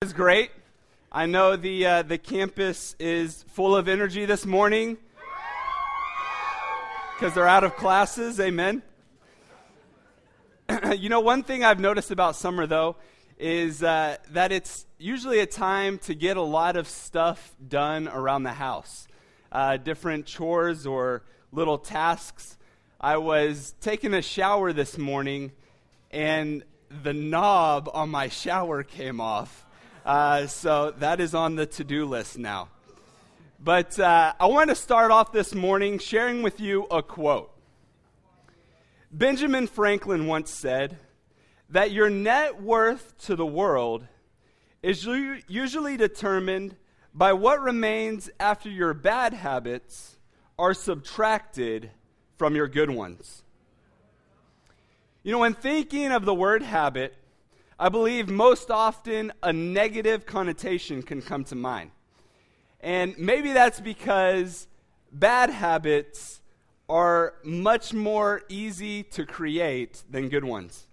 is great. I know the uh, the campus is full of energy this morning because they're out of classes. Amen. you know, one thing I've noticed about summer though is uh, that it's usually a time to get a lot of stuff done around the house, uh, different chores or little tasks. I was taking a shower this morning, and the knob on my shower came off uh, so that is on the to do list now. But uh, I want to start off this morning sharing with you a quote. Benjamin Franklin once said that your net worth to the world is usually determined by what remains after your bad habits are subtracted from your good ones. You know, when thinking of the word habit, I believe most often a negative connotation can come to mind. And maybe that's because bad habits are much more easy to create than good ones.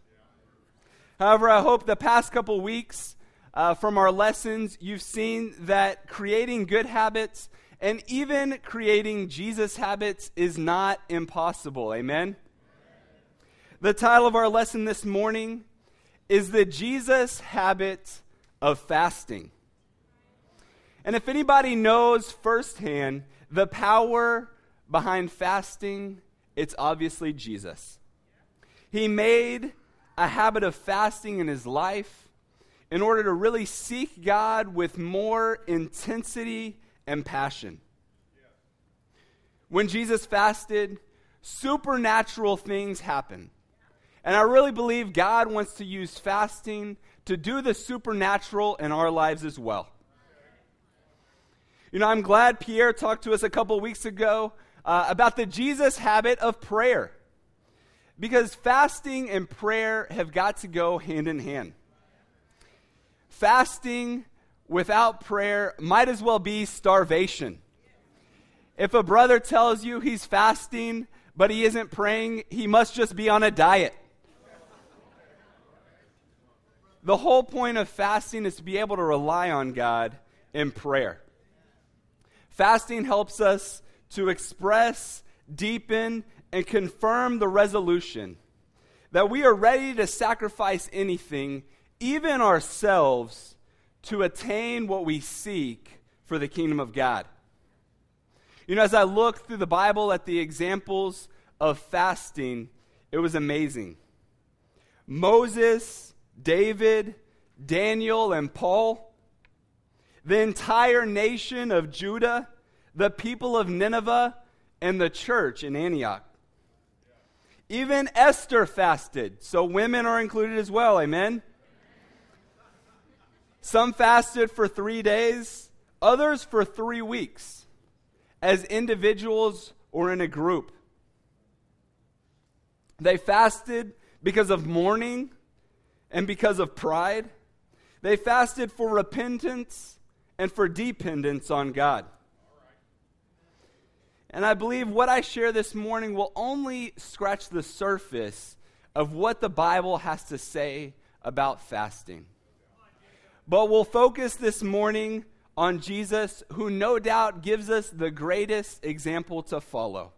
However, I hope the past couple weeks uh, from our lessons, you've seen that creating good habits and even creating Jesus habits is not impossible. Amen? The title of our lesson this morning is the Jesus habit of fasting. And if anybody knows firsthand the power behind fasting, it's obviously Jesus. He made a habit of fasting in his life in order to really seek God with more intensity and passion. When Jesus fasted, supernatural things happened. And I really believe God wants to use fasting to do the supernatural in our lives as well. You know, I'm glad Pierre talked to us a couple weeks ago uh, about the Jesus habit of prayer. Because fasting and prayer have got to go hand in hand. Fasting without prayer might as well be starvation. If a brother tells you he's fasting but he isn't praying, he must just be on a diet. The whole point of fasting is to be able to rely on God in prayer. Fasting helps us to express, deepen, and confirm the resolution that we are ready to sacrifice anything, even ourselves, to attain what we seek for the kingdom of God. You know, as I look through the Bible at the examples of fasting, it was amazing. Moses, David, Daniel, and Paul, the entire nation of Judah, the people of Nineveh, and the church in Antioch. Even Esther fasted, so women are included as well, amen? Some fasted for three days, others for three weeks, as individuals or in a group. They fasted because of mourning and because of pride. They fasted for repentance and for dependence on God. And I believe what I share this morning will only scratch the surface of what the Bible has to say about fasting. But we'll focus this morning on Jesus, who no doubt gives us the greatest example to follow.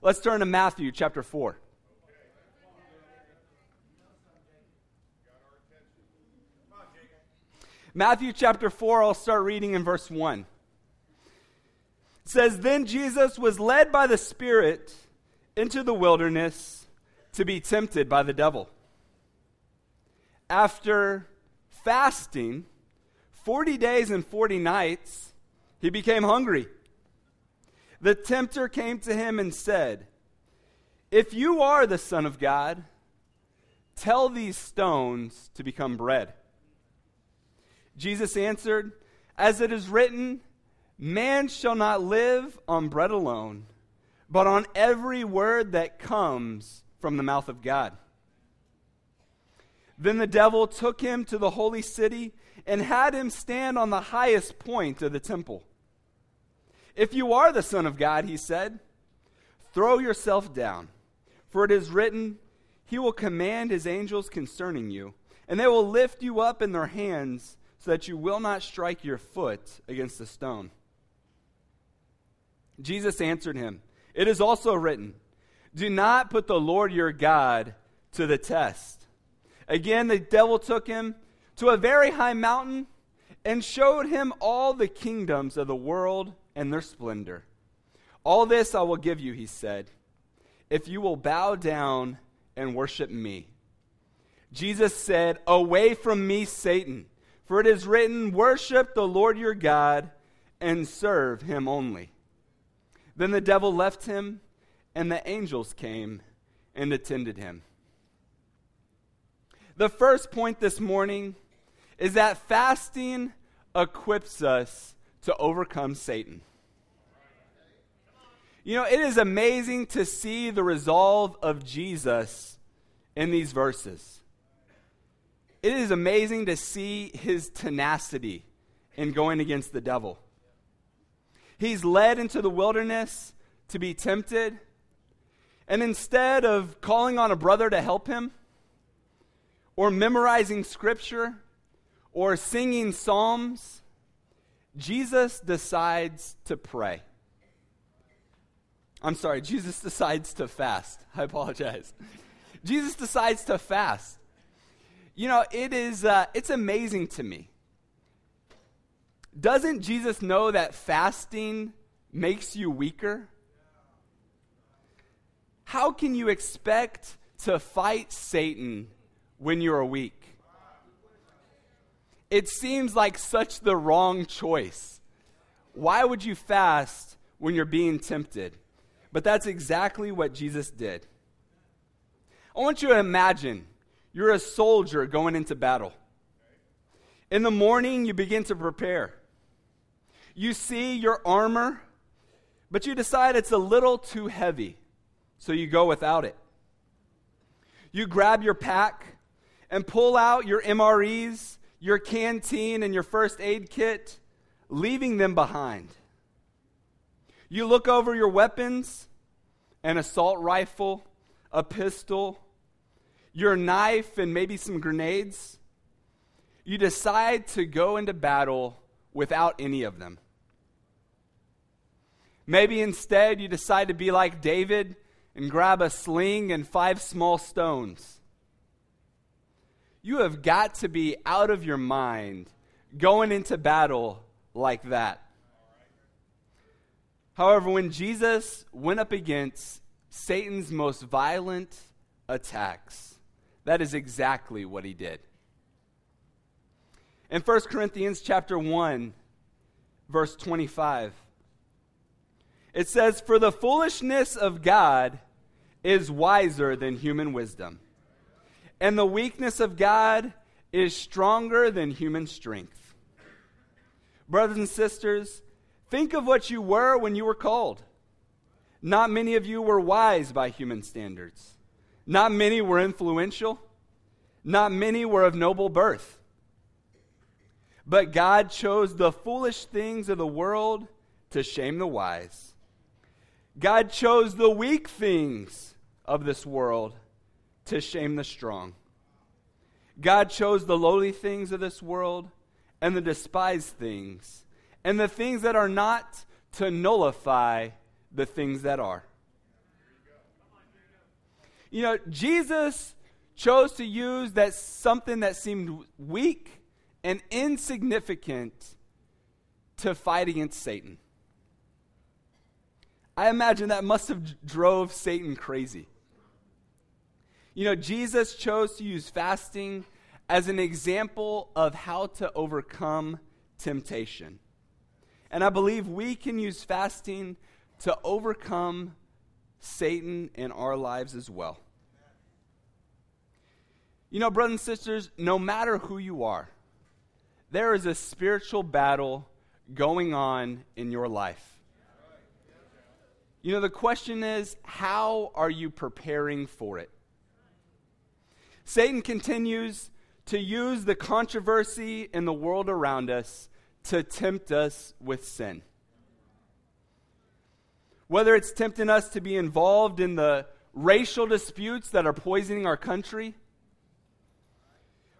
Let's turn to Matthew chapter 4. Matthew chapter 4, I'll start reading in verse 1. It says, Then Jesus was led by the Spirit into the wilderness to be tempted by the devil. After fasting 40 days and 40 nights, he became hungry. The tempter came to him and said, If you are the Son of God, tell these stones to become bread. Jesus answered, As it is written, man shall not live on bread alone, but on every word that comes from the mouth of God. Then the devil took him to the holy city and had him stand on the highest point of the temple. If you are the Son of God, he said, throw yourself down, for it is written, He will command His angels concerning you, and they will lift you up in their hands so that you will not strike your foot against a stone. Jesus answered him, It is also written, Do not put the Lord your God to the test. Again, the devil took him to a very high mountain and showed him all the kingdoms of the world and their splendor. All this I will give you, he said, if you will bow down and worship me. Jesus said, Away from me, Satan, for it is written, Worship the Lord your God and serve him only. Then the devil left him, and the angels came and attended him. The first point this morning is that fasting equips us to overcome Satan. You know, it is amazing to see the resolve of Jesus in these verses. It is amazing to see his tenacity in going against the devil. He's led into the wilderness to be tempted, and instead of calling on a brother to help him, or memorizing scripture, or singing psalms, Jesus decides to pray. I'm sorry, Jesus decides to fast. I apologize. Jesus decides to fast. You know, it is uh, it's amazing to me. Doesn't Jesus know that fasting makes you weaker? How can you expect to fight Satan when you're weak? It seems like such the wrong choice. Why would you fast when you're being tempted? But that's exactly what Jesus did. I want you to imagine you're a soldier going into battle. In the morning, you begin to prepare. You see your armor, but you decide it's a little too heavy, so you go without it. You grab your pack and pull out your MREs your canteen and your first aid kit, leaving them behind. You look over your weapons an assault rifle, a pistol, your knife, and maybe some grenades. You decide to go into battle without any of them. Maybe instead you decide to be like David and grab a sling and five small stones you have got to be out of your mind going into battle like that. However, when Jesus went up against Satan's most violent attacks, that is exactly what he did. In 1 Corinthians chapter 1, verse 25, it says, For the foolishness of God is wiser than human wisdom and the weakness of God is stronger than human strength. Brothers and sisters, think of what you were when you were called. Not many of you were wise by human standards. Not many were influential. Not many were of noble birth. But God chose the foolish things of the world to shame the wise. God chose the weak things of this world to shame the strong. God chose the lowly things of this world and the despised things and the things that are not to nullify the things that are. You know, Jesus chose to use that something that seemed weak and insignificant to fight against Satan. I imagine that must have drove Satan crazy. You know, Jesus chose to use fasting as an example of how to overcome temptation. And I believe we can use fasting to overcome Satan in our lives as well. You know, brothers and sisters, no matter who you are, there is a spiritual battle going on in your life. You know, the question is, how are you preparing for it? Satan continues to use the controversy in the world around us to tempt us with sin. Whether it's tempting us to be involved in the racial disputes that are poisoning our country,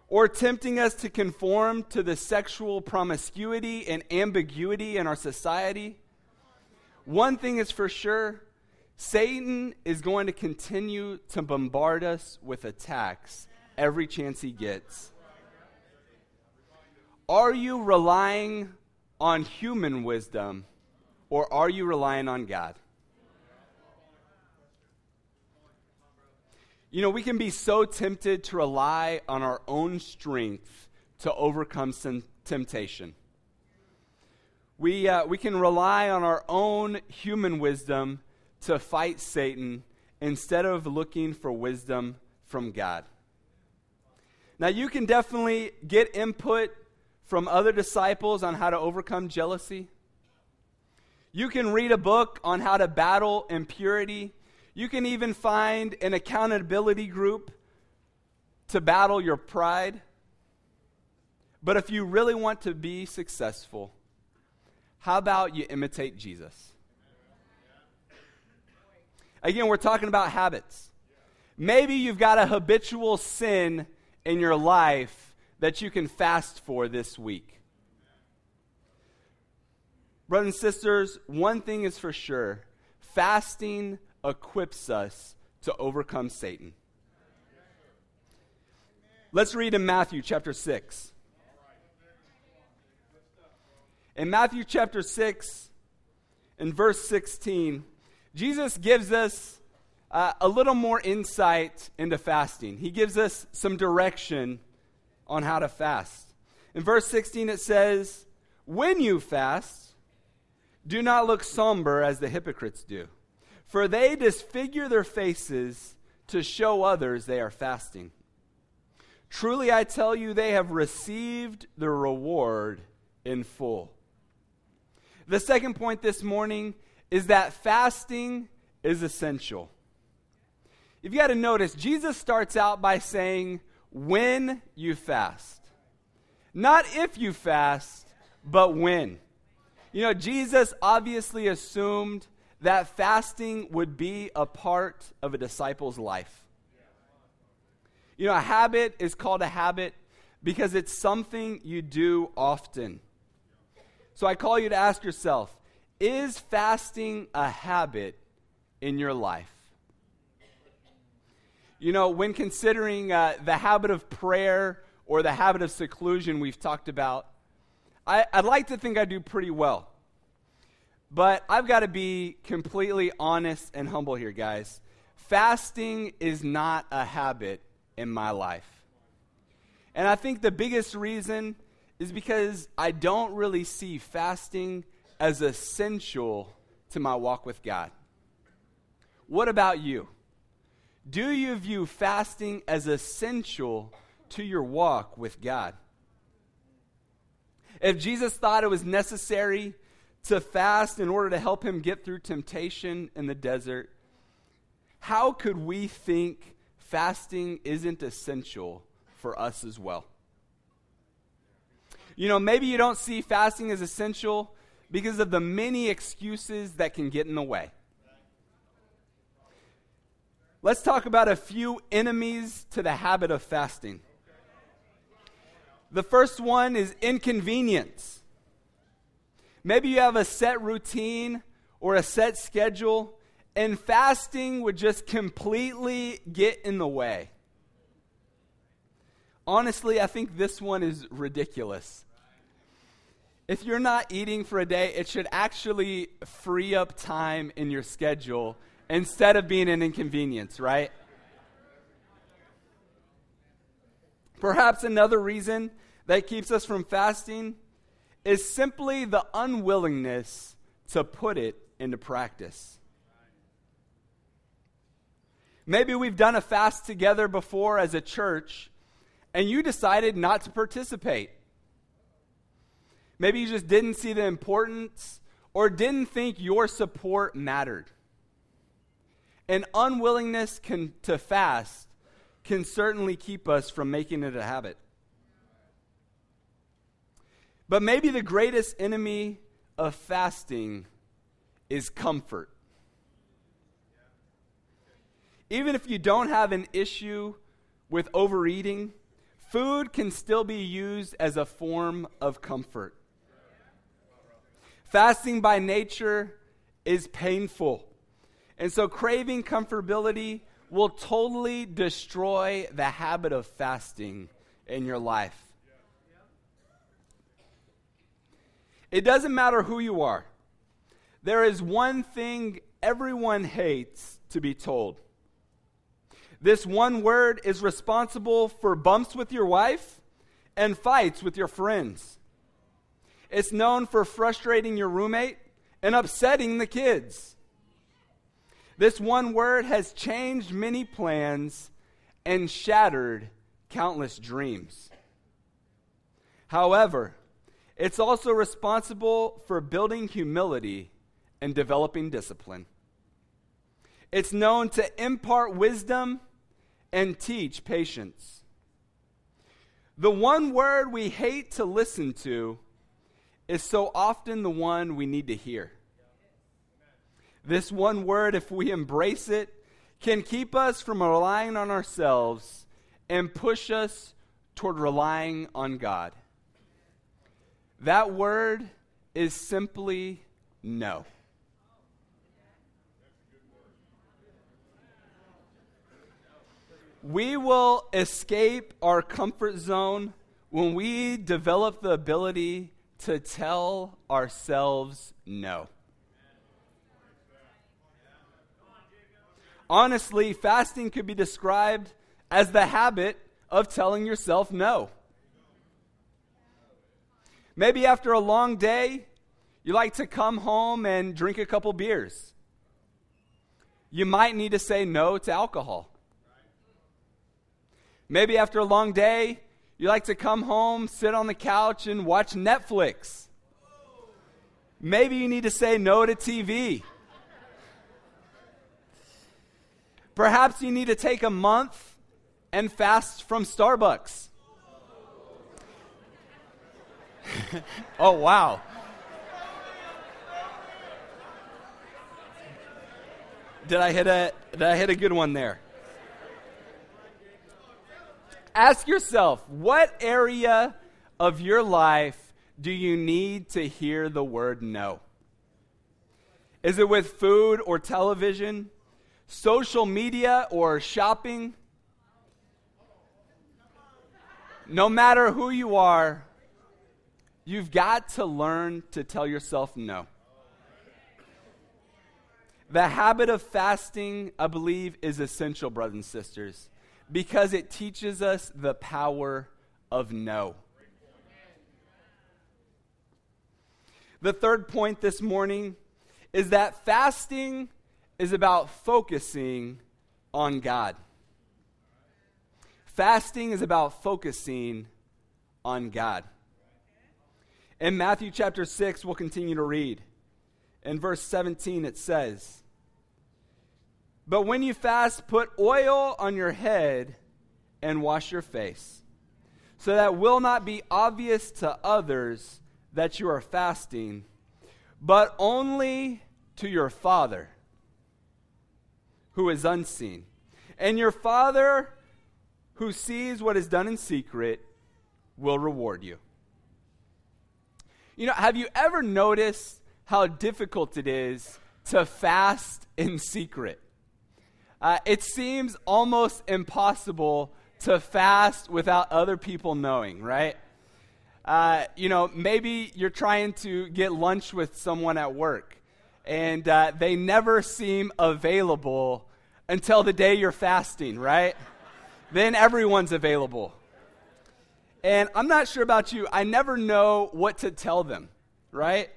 or tempting us to conform to the sexual promiscuity and ambiguity in our society. One thing is for sure Satan is going to continue to bombard us with attacks every chance he gets. Are you relying on human wisdom or are you relying on God? You know, we can be so tempted to rely on our own strength to overcome temptation. We, uh, we can rely on our own human wisdom to fight Satan instead of looking for wisdom from God. Now, you can definitely get input from other disciples on how to overcome jealousy. You can read a book on how to battle impurity. You can even find an accountability group to battle your pride. But if you really want to be successful, how about you imitate Jesus? Again, we're talking about habits. Maybe you've got a habitual sin in your life that you can fast for this week. Brothers and sisters, one thing is for sure fasting equips us to overcome Satan. Let's read in Matthew chapter 6. In Matthew chapter 6, in verse 16, Jesus gives us uh, a little more insight into fasting. He gives us some direction on how to fast. In verse 16, it says, When you fast, do not look somber as the hypocrites do, for they disfigure their faces to show others they are fasting. Truly, I tell you, they have received the reward in full. The second point this morning is that fasting is essential. If you got to notice, Jesus starts out by saying, when you fast. Not if you fast, but when. You know, Jesus obviously assumed that fasting would be a part of a disciple's life. You know, a habit is called a habit because it's something you do often. So I call you to ask yourself is fasting a habit in your life? You know, when considering uh, the habit of prayer or the habit of seclusion we've talked about, I, I'd like to think I do pretty well. But I've got to be completely honest and humble here, guys. Fasting is not a habit in my life. And I think the biggest reason is because I don't really see fasting as essential to my walk with God. What about you? Do you view fasting as essential to your walk with God? If Jesus thought it was necessary to fast in order to help him get through temptation in the desert, how could we think fasting isn't essential for us as well? You know, maybe you don't see fasting as essential because of the many excuses that can get in the way. Let's talk about a few enemies to the habit of fasting. The first one is inconvenience. Maybe you have a set routine or a set schedule, and fasting would just completely get in the way. Honestly, I think this one is ridiculous. If you're not eating for a day, it should actually free up time in your schedule instead of being an inconvenience, right? Perhaps another reason that keeps us from fasting is simply the unwillingness to put it into practice. Maybe we've done a fast together before as a church, and you decided not to participate. Maybe you just didn't see the importance or didn't think your support mattered. An unwillingness can, to fast can certainly keep us from making it a habit. But maybe the greatest enemy of fasting is comfort. Even if you don't have an issue with overeating, food can still be used as a form of comfort. Fasting by nature is painful. And so craving comfortability will totally destroy the habit of fasting in your life. It doesn't matter who you are. There is one thing everyone hates to be told. This one word is responsible for bumps with your wife and fights with your friends. It's known for frustrating your roommate and upsetting the kids. This one word has changed many plans and shattered countless dreams. However, it's also responsible for building humility and developing discipline. It's known to impart wisdom and teach patience. The one word we hate to listen to is so often the one we need to hear. This one word, if we embrace it, can keep us from relying on ourselves and push us toward relying on God. That word is simply no. We will escape our comfort zone when we develop the ability to tell ourselves no. Honestly, fasting could be described as the habit of telling yourself no. Maybe after a long day, you like to come home and drink a couple beers. You might need to say no to alcohol. Maybe after a long day, you like to come home, sit on the couch, and watch Netflix. Maybe you need to say no to TV. Perhaps you need to take a month and fast from Starbucks. oh, wow. Did I hit a did I hit a good one there? Ask yourself, what area of your life do you need to hear the word no? Is it with food or television, social media or shopping? No matter who you are, you've got to learn to tell yourself no. The habit of fasting, I believe, is essential, brothers and sisters because it teaches us the power of no. The third point this morning is that fasting is about focusing on God. Fasting is about focusing on God. In Matthew chapter 6, we'll continue to read. In verse 17, it says, but when you fast, put oil on your head and wash your face, so that will not be obvious to others that you are fasting, but only to your Father who is unseen. And your Father who sees what is done in secret will reward you. You know, have you ever noticed how difficult it is to fast in secret? Uh, it seems almost impossible to fast without other people knowing, right? Uh, you know, maybe you're trying to get lunch with someone at work, and uh, they never seem available until the day you're fasting, right? then everyone's available. And I'm not sure about you, I never know what to tell them, right?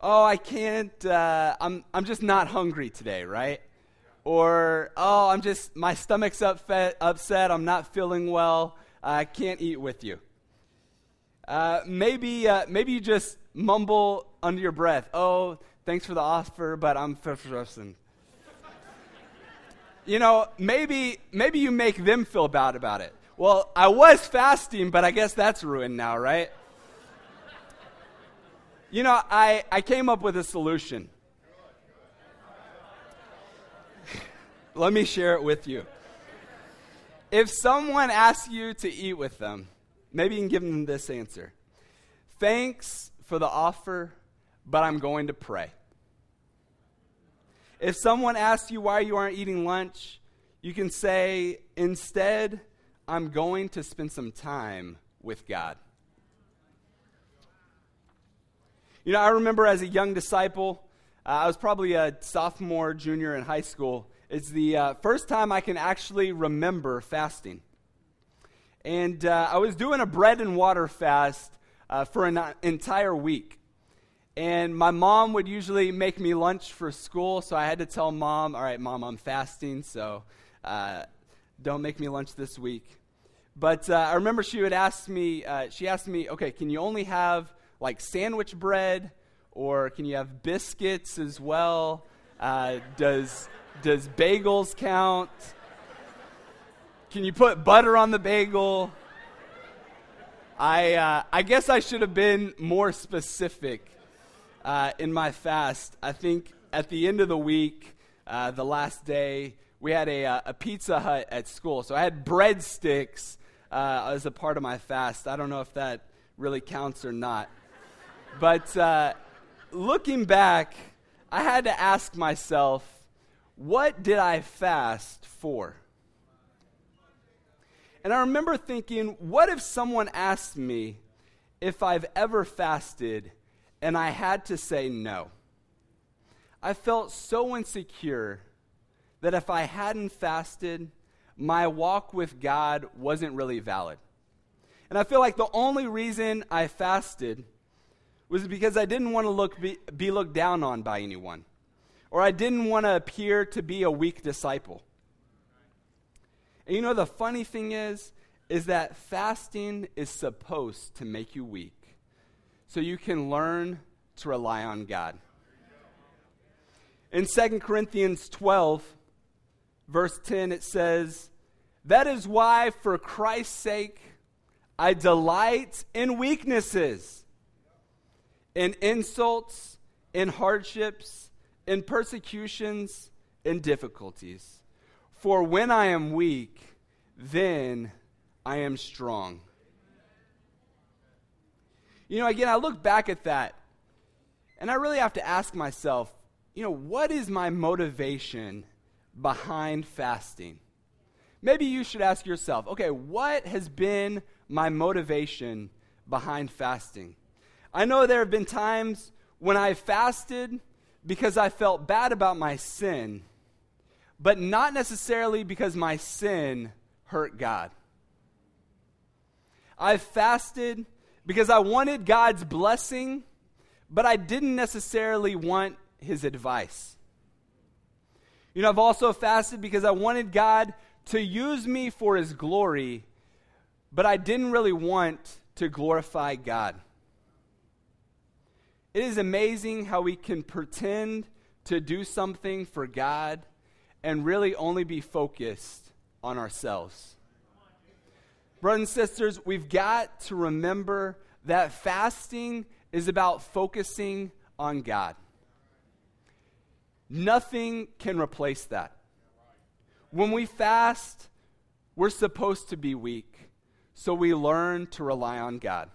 Oh, I can't, uh, I'm, I'm just not hungry today, right? or oh i'm just my stomach's upset, upset i'm not feeling well i can't eat with you uh, maybe uh, maybe you just mumble under your breath oh thanks for the offer but i'm frozen you know maybe maybe you make them feel bad about it. Well i was fasting but i guess that's ruined now right? You know i i came up with a solution. Let me share it with you. if someone asks you to eat with them, maybe you can give them this answer. Thanks for the offer, but I'm going to pray. If someone asks you why you aren't eating lunch, you can say, Instead, I'm going to spend some time with God. You know, I remember as a young disciple, uh, I was probably a sophomore, junior in high school. It's the uh, first time I can actually remember fasting. And uh, I was doing a bread and water fast uh, for an entire week. And my mom would usually make me lunch for school, so I had to tell mom, all right, mom, I'm fasting, so uh, don't make me lunch this week. But uh, I remember she would ask me, uh, she asked me, okay, can you only have like sandwich bread or can you have biscuits as well? Uh, does, does bagels count? Can you put butter on the bagel? I, uh, I guess I should have been more specific uh, in my fast. I think at the end of the week, uh, the last day, we had a, uh, a Pizza Hut at school. So I had breadsticks uh, as a part of my fast. I don't know if that really counts or not. But uh, looking back, I had to ask myself, what did I fast for? And I remember thinking, what if someone asked me if I've ever fasted and I had to say no? I felt so insecure that if I hadn't fasted, my walk with God wasn't really valid. And I feel like the only reason I fasted was because I didn't want to look, be, be looked down on by anyone, or I didn't want to appear to be a weak disciple. And you know, the funny thing is, is that fasting is supposed to make you weak so you can learn to rely on God. In 2 Corinthians 12, verse 10, it says, That is why, for Christ's sake, I delight in weaknesses, in insults, in hardships, in persecutions, in difficulties. For when I am weak, then I am strong. You know, again, I look back at that, and I really have to ask myself, you know, what is my motivation behind fasting? Maybe you should ask yourself, okay, what has been my motivation behind fasting? I know there have been times when I fasted because I felt bad about my sin, but not necessarily because my sin hurt God. I've fasted because I wanted God's blessing, but I didn't necessarily want his advice. You know, I've also fasted because I wanted God to use me for his glory, but I didn't really want to glorify God. It is amazing how we can pretend to do something for God and really only be focused on ourselves. Brothers and sisters, we've got to remember that fasting is about focusing on God. Nothing can replace that. When we fast, we're supposed to be weak, so we learn to rely on God.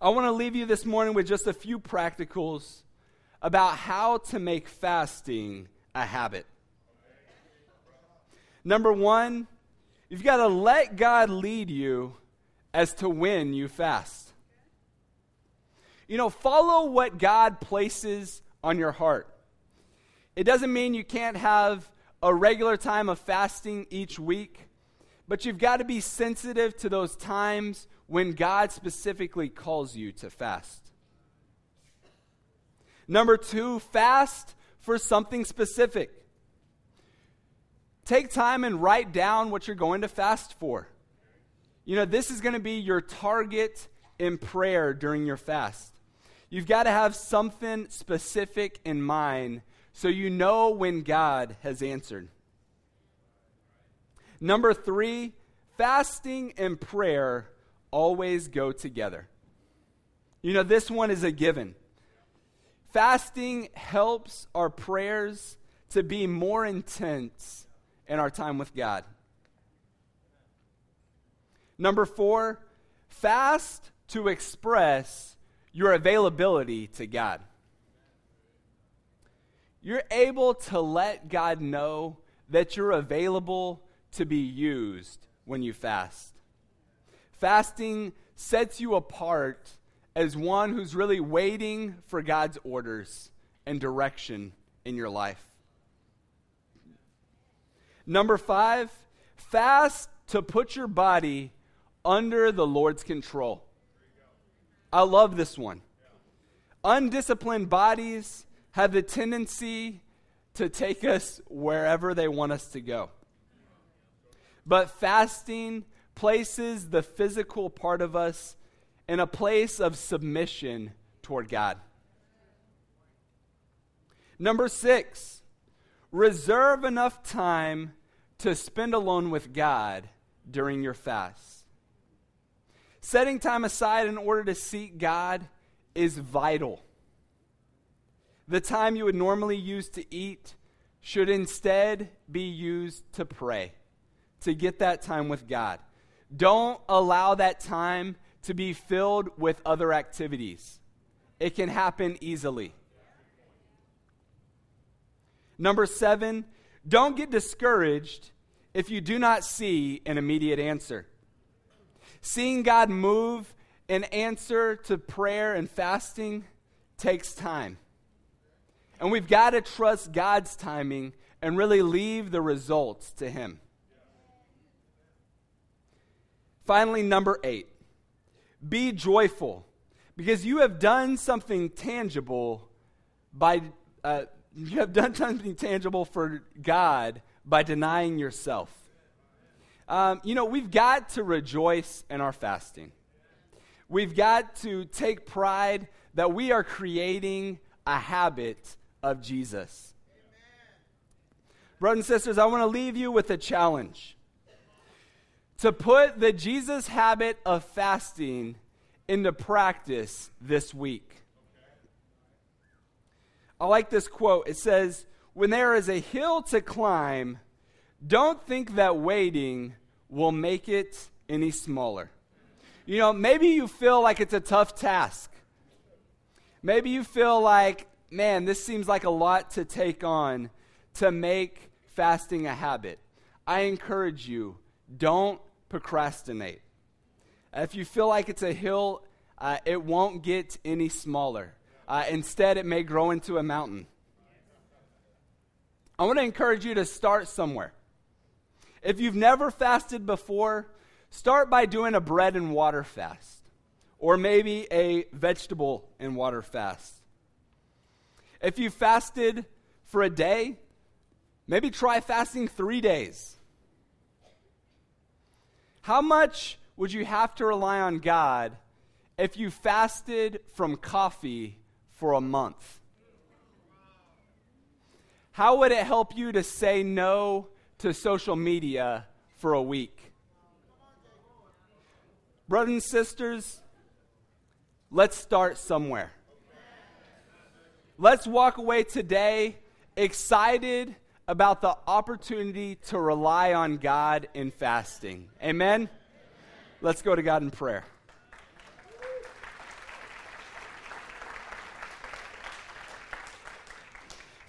I want to leave you this morning with just a few practicals about how to make fasting a habit. Number one, you've got to let God lead you as to when you fast. You know, follow what God places on your heart. It doesn't mean you can't have a regular time of fasting each week, but you've got to be sensitive to those times when God specifically calls you to fast. Number two, fast for something specific. Take time and write down what you're going to fast for. You know, this is going to be your target in prayer during your fast. You've got to have something specific in mind so you know when God has answered. Number three, fasting and prayer always go together. You know, this one is a given. Fasting helps our prayers to be more intense in our time with God. Number four, fast to express your availability to God. You're able to let God know that you're available to be used when you fast. Fasting sets you apart as one who's really waiting for God's orders and direction in your life. Number five, fast to put your body under the Lord's control. I love this one. Undisciplined bodies have the tendency to take us wherever they want us to go. But fasting places the physical part of us in a place of submission toward God. Number six, reserve enough time to spend alone with God during your fast. Setting time aside in order to seek God is vital. The time you would normally use to eat should instead be used to pray, to get that time with God. Don't allow that time to be filled with other activities. It can happen easily. Number seven, don't get discouraged if you do not see an immediate answer. Seeing God move in answer to prayer and fasting takes time. And we've got to trust God's timing and really leave the results to Him. Finally, number eight be joyful because you have done something tangible by uh, you have done something tangible for God by denying yourself. Um, you know, we've got to rejoice in our fasting. We've got to take pride that we are creating a habit of Jesus. Brothers and sisters, I want to leave you with a challenge to put the Jesus habit of fasting into practice this week. I like this quote. It says, When there is a hill to climb, don't think that waiting will make it any smaller. You know, maybe you feel like it's a tough task. Maybe you feel like, man, this seems like a lot to take on to make fasting a habit. I encourage you, don't procrastinate. If you feel like it's a hill, uh, it won't get any smaller. Uh, instead, it may grow into a mountain. I want to encourage you to start somewhere. If you've never fasted before, start by doing a bread and water fast, or maybe a vegetable and water fast. If you fasted for a day, maybe try fasting three days. How much would you have to rely on God if you fasted from coffee for a month? How would it help you to say no to social media for a week? Brothers and sisters, let's start somewhere. Let's walk away today excited about the opportunity to rely on God in fasting. Amen? Let's go to God in prayer.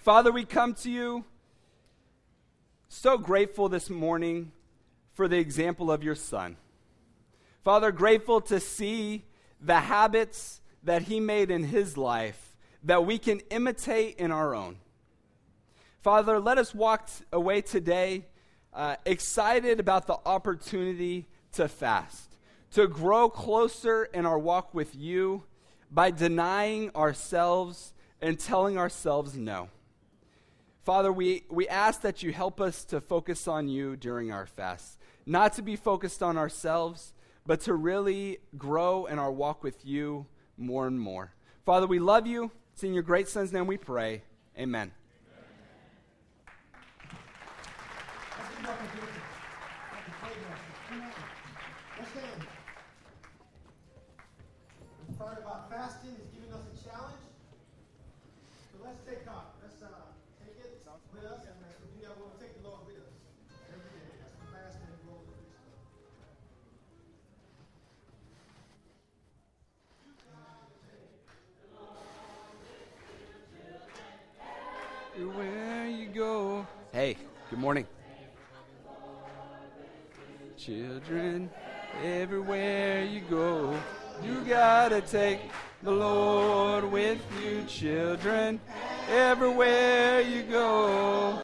Father, we come to you so grateful this morning for the example of your son. Father, grateful to see the habits that he made in his life that we can imitate in our own. Father, let us walk away today uh, excited about the opportunity to fast, to grow closer in our walk with you by denying ourselves and telling ourselves no. Father, we, we ask that you help us to focus on you during our fast, not to be focused on ourselves, but to really grow in our walk with you more and more. Father, we love you. It's in your great son's name we pray. Amen. Morning. Children, everywhere you go, you gotta take the Lord with you, children, everywhere you go.